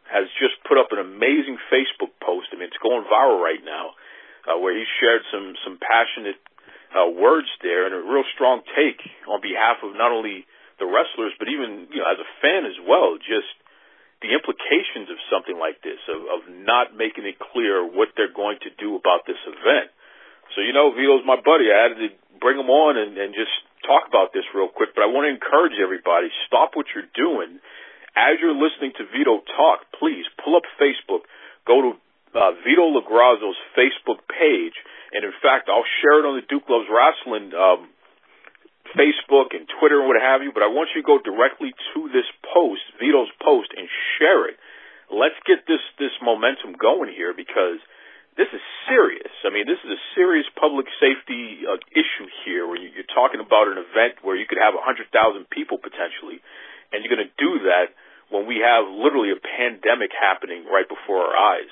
[SPEAKER 4] has just put up an amazing Facebook post. I mean, it's going viral right now, uh, where he shared some some passionate uh, words there and a real strong take on behalf of not only the wrestlers but even you know as a fan as well. Just the implications of something like this, of, of not making it clear what they're going to do about this event. So you know, Vito's my buddy. I had to bring him on and, and just talk about this real quick. But I want to encourage everybody: stop what you're doing as you're listening to Vito talk, please pull up Facebook, go to uh, Vito LoGrasso's Facebook page, and in fact, I'll share it on the Duke Loves Wrestling um, Facebook and Twitter and what have you. But I want you to go directly to this post, Vito's post, and share it. Let's get this this momentum going here because this is serious. I mean, this is a serious public safety uh, issue here, where you're talking about an event where you could have a hundred thousand people potentially, and you're going to do that when we have literally a pandemic happening right before our eyes.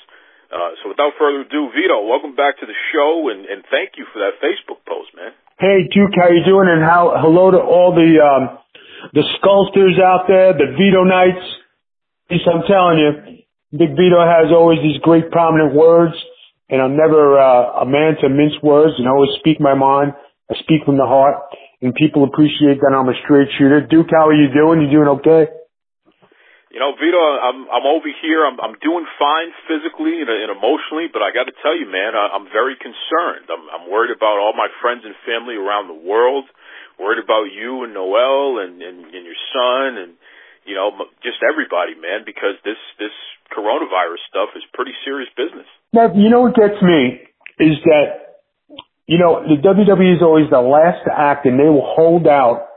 [SPEAKER 4] Uh, so without further ado, Vito, welcome back to the show, and, and thank you for that Facebook post, man.
[SPEAKER 9] Hey, Duke, how you doing? And how hello to all the um, the sculptors out there, the Vito Knights. I'm telling you, Big Vito has always these great prominent words, and I'm never uh, a man to mince words, and I always speak my mind. I speak from the heart, and people appreciate that I'm a straight shooter. Duke, how are you doing? You doing okay?
[SPEAKER 4] You know, Vito, I'm I'm over here. I'm I'm doing fine physically and, and emotionally, but I got to tell you, man, I, I'm very concerned. I'm I'm worried about all my friends and family around the world. Worried about you and Noel and and, and your son and you know just everybody, man, because this this coronavirus stuff is pretty serious business.
[SPEAKER 9] Now, you know what gets me is that you know the WWE is always the last to act, and they will hold out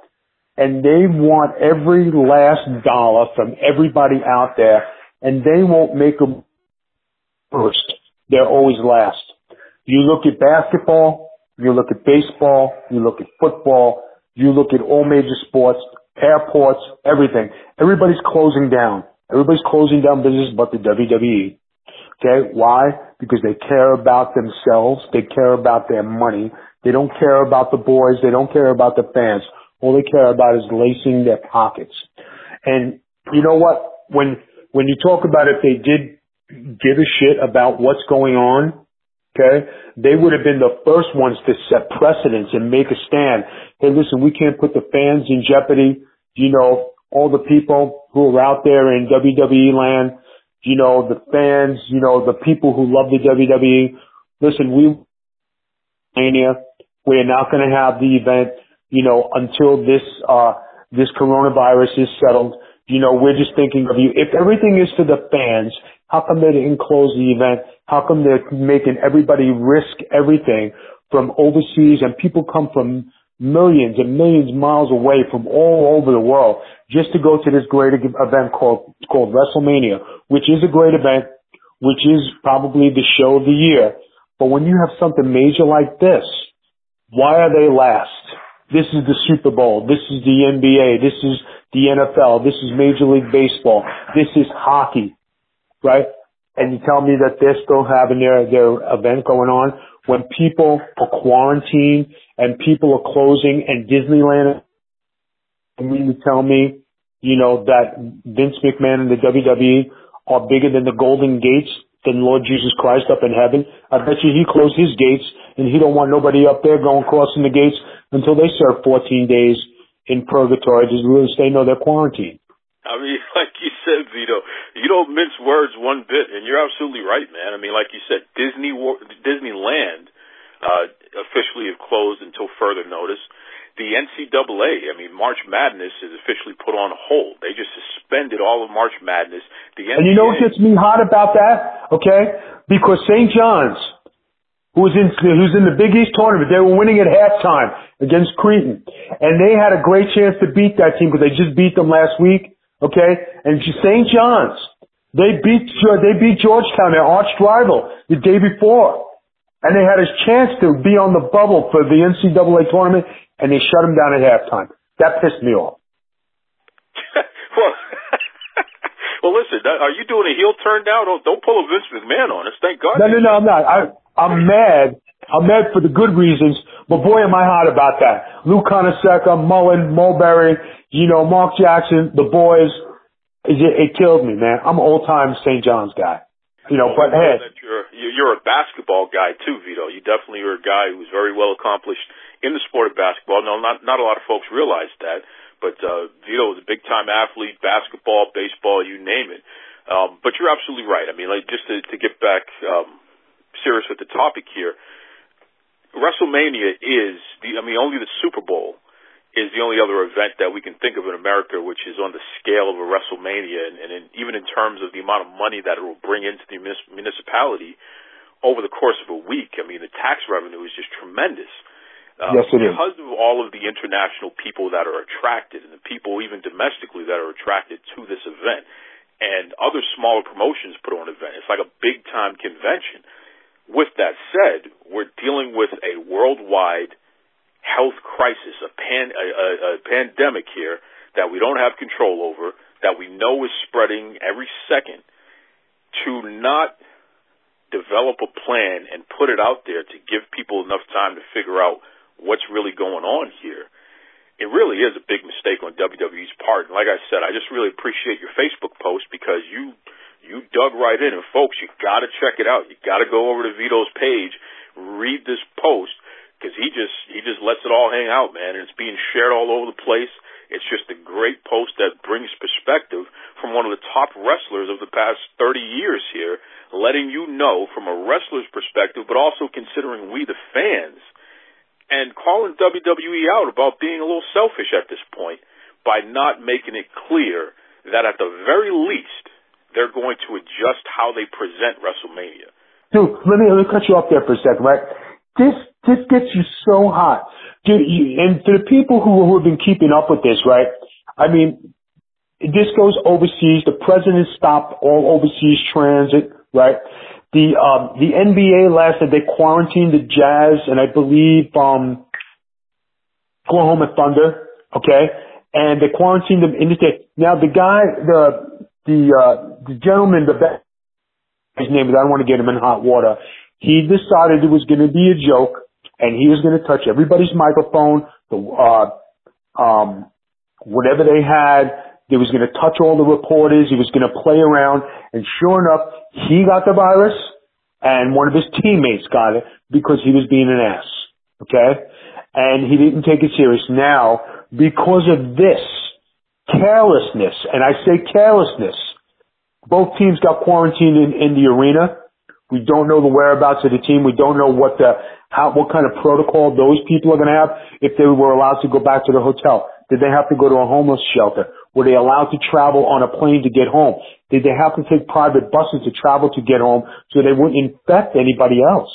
[SPEAKER 9] and they want every last dollar from everybody out there, and they won't make them first. They're always last. You look at basketball, you look at baseball, you look at football, you look at all major sports, airports, everything. Everybody's closing down. Everybody's closing down business but the WWE. Okay, why? Because they care about themselves. They care about their money. They don't care about the boys. They don't care about the fans. All they care about is lacing their pockets. And you know what? When when you talk about if they did give a shit about what's going on, okay, they would have been the first ones to set precedents and make a stand. Hey, listen, we can't put the fans in jeopardy. You know, all the people who are out there in WWE land, you know, the fans, you know, the people who love the WWE. Listen, we, Mania, we are not going to have the event, you know, until this, uh, this coronavirus is settled. You know, we're just thinking of you. If everything is for the fans, how come they didn't close the event? How come they're making everybody risk everything from overseas and people come from millions and millions of miles away from all over the world just to go to this great event called, called WrestleMania, which is a great event, which is probably the show of the year. But when you have something major like this, why are they last? This is the Super Bowl. This is the NBA. This is the NFL. This is Major League Baseball. This is hockey, right? And you tell me that they're still having their, their event going on when people are quarantined and people are closing and Disneyland, you mean to tell me, you know, that Vince McMahon and the WWE are bigger than the Golden Gates than Lord Jesus Christ up in heaven? I bet you he closed his gates and he don't want nobody up there going crossing the gates until they serve 14 days in purgatory to really stay know they're quarantined.
[SPEAKER 4] I mean, (laughs) like you said, Vito, you don't mince words one bit, and you're absolutely right, man. I mean, like you said, Disney Disneyland uh, officially have closed until further notice. The NCAA, I mean, March Madness is officially put on hold. They just suspended all of March Madness. The NBA,
[SPEAKER 9] and you know what gets me hot about that? Okay, because St. John's, who was in who's in the Big East tournament, they were winning at halftime against Creighton, and they had a great chance to beat that team because they just beat them last week. Okay, and St. John's, they beat they beat Georgetown, their arch rival, the day before, and they had a chance to be on the bubble for the NCAA tournament, and they shut them down at halftime. That pissed me off. (laughs)
[SPEAKER 4] well, (laughs) well, listen, uh, are you doing a heel turn now? Don't don't pull a Vince McMahon on us. Thank God.
[SPEAKER 9] No, no, no, I'm not. I I'm mad. I'm mad for the good reasons, but boy, am I hot about that. Lou Carnesecca, Mullin, Mulberry, you know, Mark Jackson, the boys, it, it killed me, man. I'm an old time St. John's guy. You know, but hey.
[SPEAKER 4] That you're, you're a basketball guy too, Vito. You definitely are a guy who's very well accomplished in the sport of basketball. No, not, not a lot of folks realize that, but, uh, Vito is a big time athlete, basketball, baseball, you name it. Um, but you're absolutely right. I mean, like, just to, to get back, um, serious with the topic here, WrestleMania is the, I mean, only the Super Bowl is the only other event that we can think of in America which is on the scale of a WrestleMania, and, and in, even in terms of the amount of money that it will bring into the municipality over the course of a week. I mean, the tax revenue is just tremendous.
[SPEAKER 9] Uh, yes, it
[SPEAKER 4] because
[SPEAKER 9] is.
[SPEAKER 4] of all of the international people that are attracted and the people even domestically that are attracted to this event and other smaller promotions put on an event. It's like a big time convention. With that said, we're dealing with a worldwide health crisis, a pan a, a, a pandemic here that we don't have control over, that we know is spreading every second, to not develop a plan and put it out there to give people enough time to figure out what's really going on here. It really is a big mistake on WWE's part. And like I said, I just really appreciate your Facebook post because you you dug right in. And folks, you got to check it out. You got to go over to Vito's page, read this post because he just he just lets it all hang out, man, and it's being shared all over the place. It's just a great post that brings perspective from one of the top wrestlers of the past 30 years here, letting you know from a wrestler's perspective, but also considering we the fans, and calling WWE out about being a little selfish at this point by not making it clear that at the very least they're going to adjust how they present WrestleMania.
[SPEAKER 9] Dude, let me, let me cut you off there for a second, right? This this gets you so hot. Dude, you, and to the people who, who have been keeping up with this, right? I mean, this goes overseas. The president stopped all overseas transit, right? The um, the NBA last night they quarantined the Jazz and I believe um, Oklahoma Thunder, okay? and they quarantined them in the state. Now the guy, the the uh, the gentleman, the his name is I don't want to get him in hot water. He decided it was going to be a joke, and he was going to touch everybody's microphone, the uh, um, whatever they had. He was going to touch all the reporters. He was going to play around, and sure enough, he got the virus, and one of his teammates got it because he was being an ass. Okay, and he didn't take it serious. Now because of this carelessness, and I say carelessness, both teams got quarantined in, in the arena. We don't know the whereabouts of the team. We don't know what the how what kind of protocol those people are going to have if they were allowed to go back to the hotel. Did they have to go to a homeless shelter? Were they allowed to travel on a plane to get home? Did they have to take private buses to travel to get home so they wouldn't infect anybody else?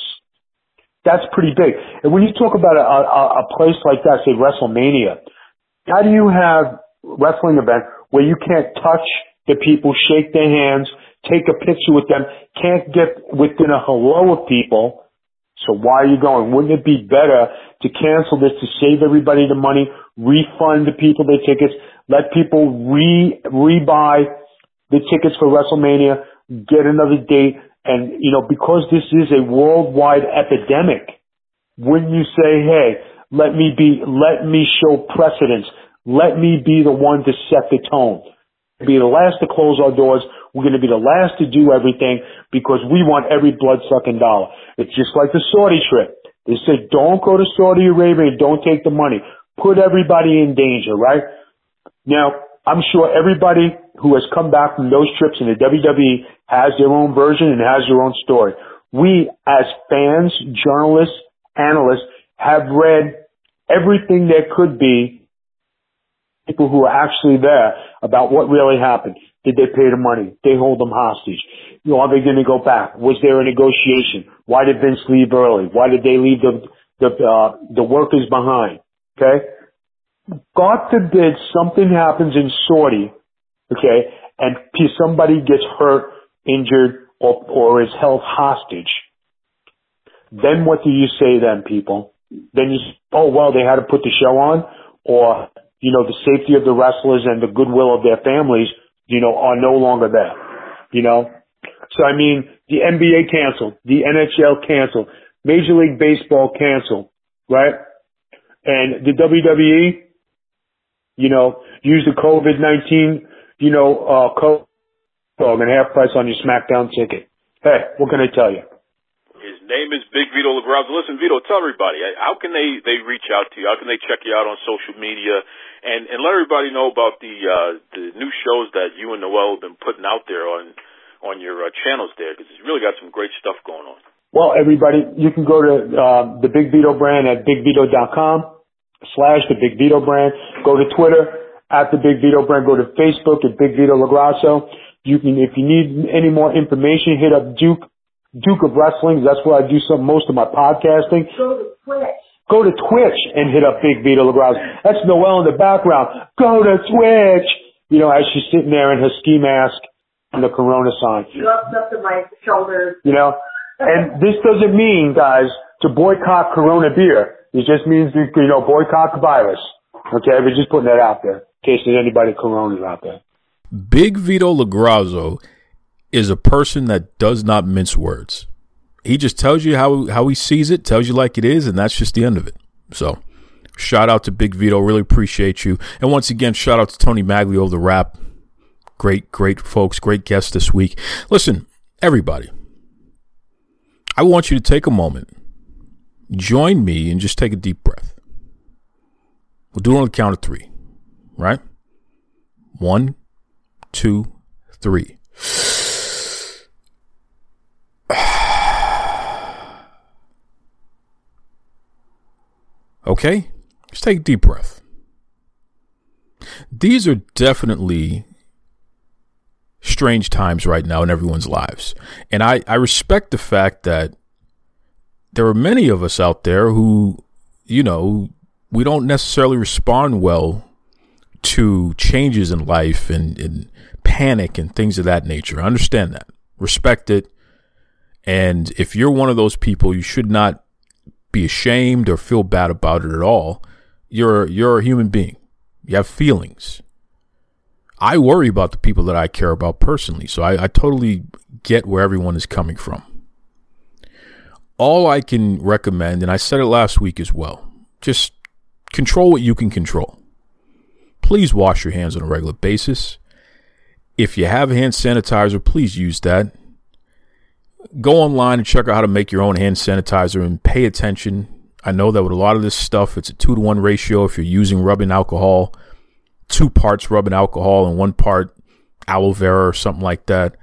[SPEAKER 9] That's pretty big. And when you talk about a, a, a place like that, say WrestleMania, how do you have wrestling event where you can't touch the people, shake their hands, take a picture with them, can't get within a hello of people? So why are you going? Wouldn't it be better to cancel this to save everybody the money, refund the people their tickets, let people re rebuy the tickets for WrestleMania, get another date, and you know because this is a worldwide epidemic, wouldn't you say, hey, let me be, let me show precedence. Let me be the one to set the tone. Be the last to close our doors. We're going to be the last to do everything because we want every blood sucking dollar. It's just like the Saudi trip. They said, don't go to Saudi Arabia don't take the money. Put everybody in danger, right? Now, I'm sure everybody who has come back from those trips in the WWE has their own version and has their own story. We, as fans, journalists, analysts, have read everything there could be people who are actually there about what really happened. Did they pay the money? They hold them hostage? You know, are they going to go back? Was there a negotiation? Why did Vince leave early? Why did they leave the the uh, the workers behind? Okay, God forbid something happens in Saudi, okay, and somebody gets hurt, injured, or or is held hostage. Then what do you say then, people? then you, oh well, they had to put the show on, or you know, the safety of the wrestlers and the goodwill of their families, you know, are no longer there. You know, so I mean, the NBA canceled, the NHL canceled, Major League Baseball canceled, right? And the WWE, you know, used the COVID nineteen, you know, uh, code and half price on your SmackDown ticket. Hey, what can I tell you?
[SPEAKER 4] His name is Big Vito LoGrasso. Listen, Vito, tell everybody how can they they reach out to you? How can they check you out on social media? And and let everybody know about the uh, the new shows that you and Noel have been putting out there on on your uh, channels there because it's really got some great stuff going on.
[SPEAKER 9] Well, everybody, you can go to uh, the Big Vito brand at bigvito.com slash the Big Vito brand. Go to Twitter at the Big Vito brand. Go to Facebook at Big Vito LoGrasso. You can, if you need any more information, hit up Duke Duke of Wrestling. That's where I do some most of my podcasting.
[SPEAKER 10] Go to Twitch.
[SPEAKER 9] Go to Twitch and hit up Big Vito LoGrasso. That's Noelle in the background. Go to Twitch. You know, as she's sitting there in her ski mask and the Corona sign.
[SPEAKER 10] Gloves up to my shoulders.
[SPEAKER 9] You know, and this doesn't mean, guys, to boycott Corona beer. It just means to, you know, boycott the virus. Okay, we're just putting that out there in case there's anybody Corona's out there.
[SPEAKER 5] Big Vito LoGrasso is a person that does not mince words. He just tells you how how he sees it, tells you like it is, and that's just the end of it. So, shout out to Big Vito, really appreciate you. And once again, shout out to Tony Maglio the Wrap. Great, great folks, great guests this week. Listen, everybody, I want you to take a moment, join me, and just take a deep breath. We'll do it on the count of three, right? One, two, three. Okay? Just take a deep breath. These are definitely strange times right now in everyone's lives. And I, I respect the fact that there are many of us out there who, you know, we don't necessarily respond well to changes in life and, and panic and things of that nature. I understand that. Respect it. And if you're one of those people, you should not be ashamed or feel bad about it at all. You're you're a human being. You have feelings. I worry about the people that I care about personally, so I, I totally get where everyone is coming from. All I can recommend, and I said it last week as well, just control what you can control. Please wash your hands on a regular basis. If you have hand sanitizer, please use that. Go online and check out how to make your own hand sanitizer and pay attention. I know that with a lot of this stuff, it's a two to one ratio. If you're using rubbing alcohol, two parts rubbing alcohol and one part aloe vera or something like that.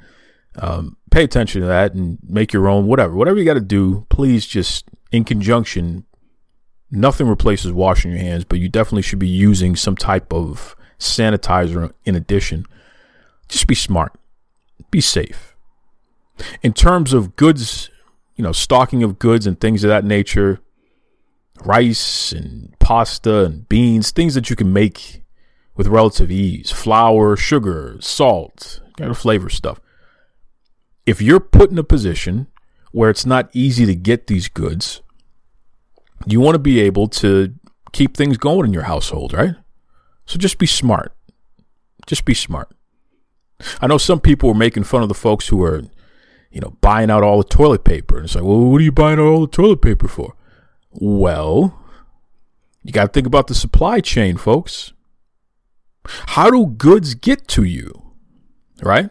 [SPEAKER 5] Um, pay attention to that and make your own, whatever. Whatever you got to do, please just in conjunction. Nothing replaces washing your hands, but you definitely should be using some type of sanitizer in addition. Just be smart, be safe. In terms of goods, you know, stocking of goods and things of that nature, rice and pasta and beans, things that you can make with relative ease, flour, sugar, salt, kind of flavor stuff. If you're put in a position where it's not easy to get these goods, you want to be able to keep things going in your household, right? So just be smart. Just be smart. I know some people were making fun of the folks who are, you know, buying out all the toilet paper. And it's like, well, what are you buying out all the toilet paper for? Well, you got to think about the supply chain, folks. How do goods get to you? Right?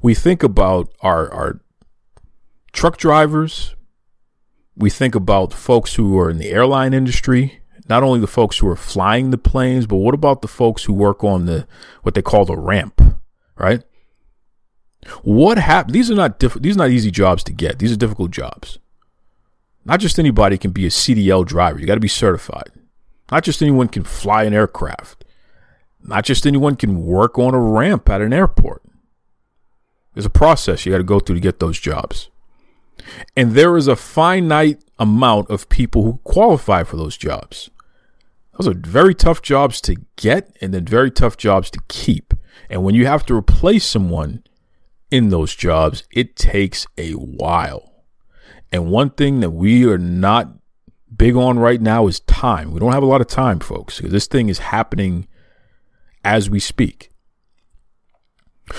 [SPEAKER 5] We think about our, our truck drivers. We think about folks who are in the airline industry, not only the folks who are flying the planes, but what about the folks who work on the what they call the ramp, right? What happened? These are not diff- these are not easy jobs to get. These are difficult jobs. Not just anybody can be a CDL driver. You got to be certified. Not just anyone can fly an aircraft. Not just anyone can work on a ramp at an airport. There's a process you got to go through to get those jobs. And there is a finite amount of people who qualify for those jobs. Those are very tough jobs to get and then very tough jobs to keep. And when you have to replace someone in those jobs, it takes a while. And one thing that we are not big on right now is time. We don't have a lot of time, folks, this thing is happening as we speak.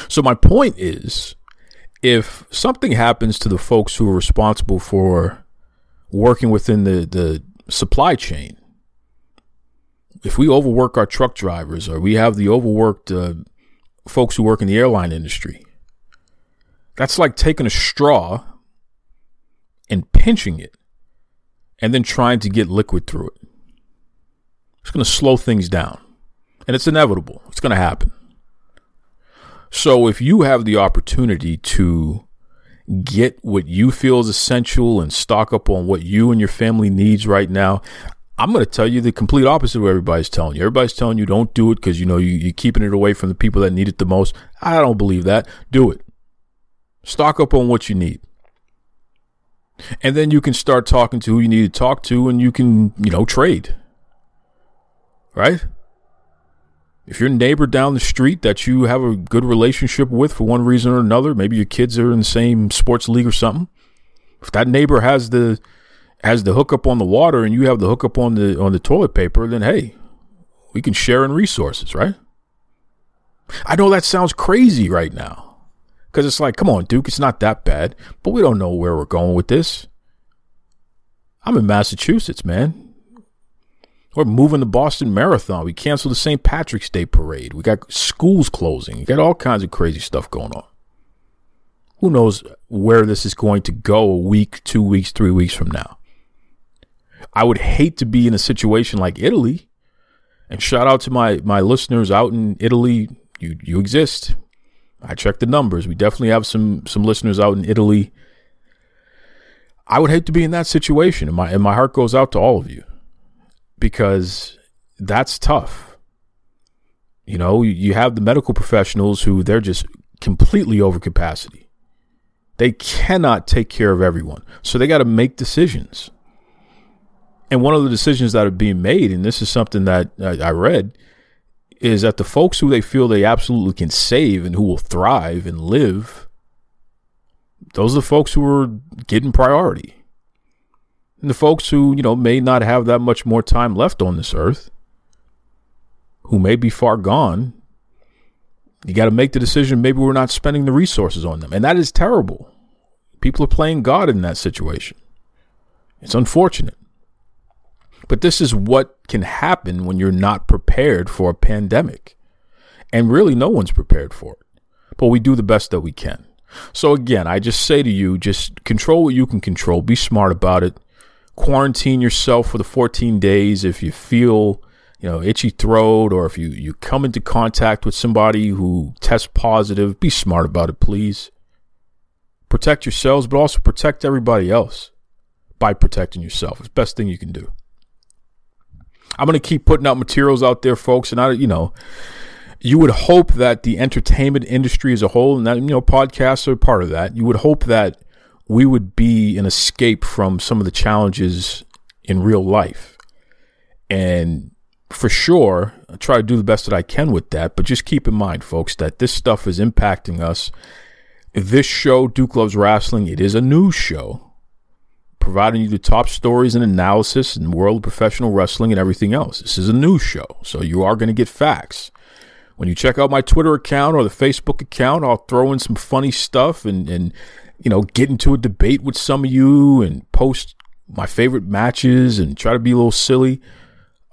[SPEAKER 5] So, my point is if something happens to the folks who are responsible for working within the, the supply chain, if we overwork our truck drivers or we have the overworked uh, folks who work in the airline industry, that's like taking a straw and pinching it and then trying to get liquid through it. It's going to slow things down. And it's inevitable. It's going to happen. So if you have the opportunity to get what you feel is essential and stock up on what you and your family needs right now, I'm going to tell you the complete opposite of what everybody's telling you. Everybody's telling you don't do it because you know you, you're keeping it away from the people that need it the most. I don't believe that. Do it. Stock up on what you need. And then you can start talking to who you need to talk to and you can, you know, trade. Right? If your neighbor down the street that you have a good relationship with for one reason or another, maybe your kids are in the same sports league or something. If that neighbor has the has the hookup on the water and you have the hookup on the on the toilet paper, then hey, we can share in resources, right? I know that sounds crazy right now. Cuz it's like, come on, Duke, it's not that bad, but we don't know where we're going with this. I'm in Massachusetts, man. We're moving the Boston Marathon. We canceled the St. Patrick's Day parade. We got schools closing. We got all kinds of crazy stuff going on. Who knows where this is going to go a week, two weeks, three weeks from now? I would hate to be in a situation like Italy. And shout out to my my listeners out in Italy. You you exist. I checked the numbers. We definitely have some some listeners out in Italy. I would hate to be in that situation, and my and my heart goes out to all of you because that's tough. You know, you have the medical professionals who they're just completely over capacity. They cannot take care of everyone. So they got to make decisions. And one of the decisions that are being made, and this is something that I read, is that the folks who they feel they absolutely can save and who will thrive and live, those are the folks who are getting priority. And the folks who, you know, may not have that much more time left on this earth, who may be far gone, you got to make the decision maybe we're not spending the resources on them. And that is terrible. People are playing God in that situation. It's unfortunate. But this is what can happen when you're not prepared for a pandemic. And really, no one's prepared for it. But we do the best that we can. So, again, I just say to you just control what you can control, be smart about it. Quarantine yourself for the 14 days if you feel you know, itchy throat, or if you, you come into contact with somebody who tests positive, be smart about it, please. Protect yourselves, but also protect everybody else by protecting yourself. It's the best thing you can do. I'm going to keep putting out materials out there, folks, and I, you know, you would hope that the entertainment industry as a whole, and that, you know, podcasts are part of that. You would hope that we would be an escape from some of the challenges in real life. And for sure, I try to do the best that I can with that. But just keep in mind, folks, that this stuff is impacting us. This show, Duke Loves Wrestling, it is a news show, providing you the top stories and analysis in world of professional wrestling and everything else. This is a news show, so you are going to get facts. When you check out my Twitter account or the Facebook account, I'll throw in some funny stuff and, and you know, get into a debate with some of you and post my favorite matches and try to be a little silly.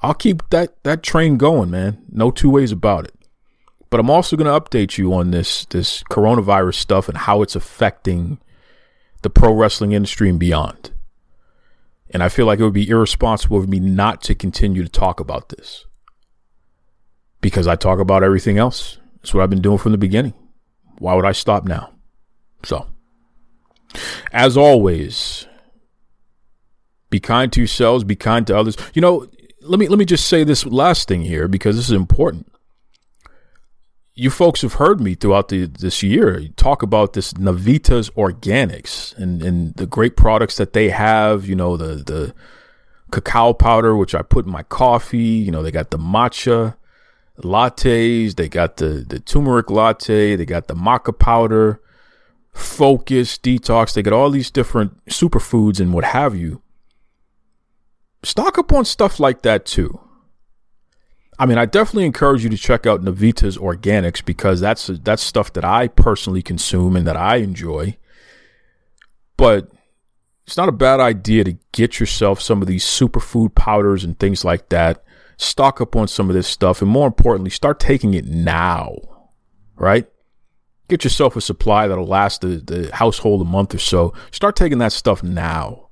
[SPEAKER 5] I'll keep that that train going, man. No two ways about it. But I'm also going to update you on this this coronavirus stuff and how it's affecting the pro wrestling industry and beyond. And I feel like it would be irresponsible of me not to continue to talk about this. Because I talk about everything else. That's what I've been doing from the beginning. Why would I stop now? So, as always, be kind to yourselves, be kind to others. You know, let me let me just say this last thing here because this is important. You folks have heard me throughout the, this year talk about this Navitas Organics and, and the great products that they have. You know the the cacao powder which I put in my coffee. You know they got the matcha lattes. They got the the turmeric latte. They got the maca powder, focus, detox. They got all these different superfoods and what have you stock up on stuff like that too. I mean, I definitely encourage you to check out Navitas Organics because that's that's stuff that I personally consume and that I enjoy. But it's not a bad idea to get yourself some of these superfood powders and things like that. Stock up on some of this stuff, and more importantly, start taking it now. Right? Get yourself a supply that'll last the, the household a month or so. Start taking that stuff now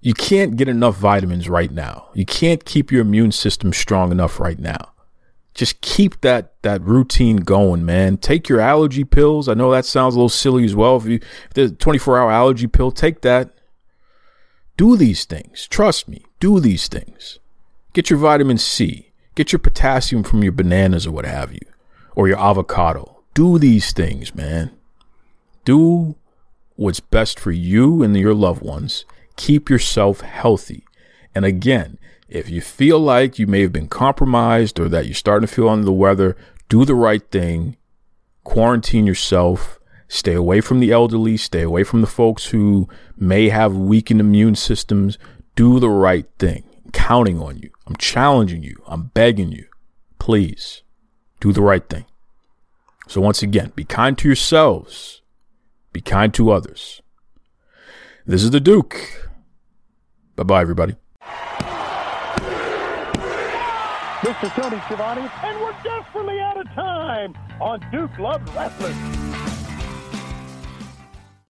[SPEAKER 5] you can't get enough vitamins right now. You can't keep your immune system strong enough right now. Just keep that that routine going, man. Take your allergy pills. I know that sounds a little silly as well. If you if there's a 24 hour allergy pill, take that. Do these things. Trust me. Do these things. Get your vitamin C. Get your potassium from your bananas or what have you, or your avocado. Do these things, man. Do what's best for you and your loved ones keep yourself healthy. And again, if you feel like you may have been compromised or that you're starting to feel under the weather, do the right thing. Quarantine yourself. Stay away from the elderly. Stay away from the folks who may have weakened immune systems. Do the right thing. I'm counting on you. I'm challenging you. I'm begging you. Please do the right thing. So, once again, be kind to yourselves, be kind to others. This is the Duke. Bye bye, everybody.
[SPEAKER 8] This is Tony Schiavone, and we're desperately out of time on Duke Loves Wrestling.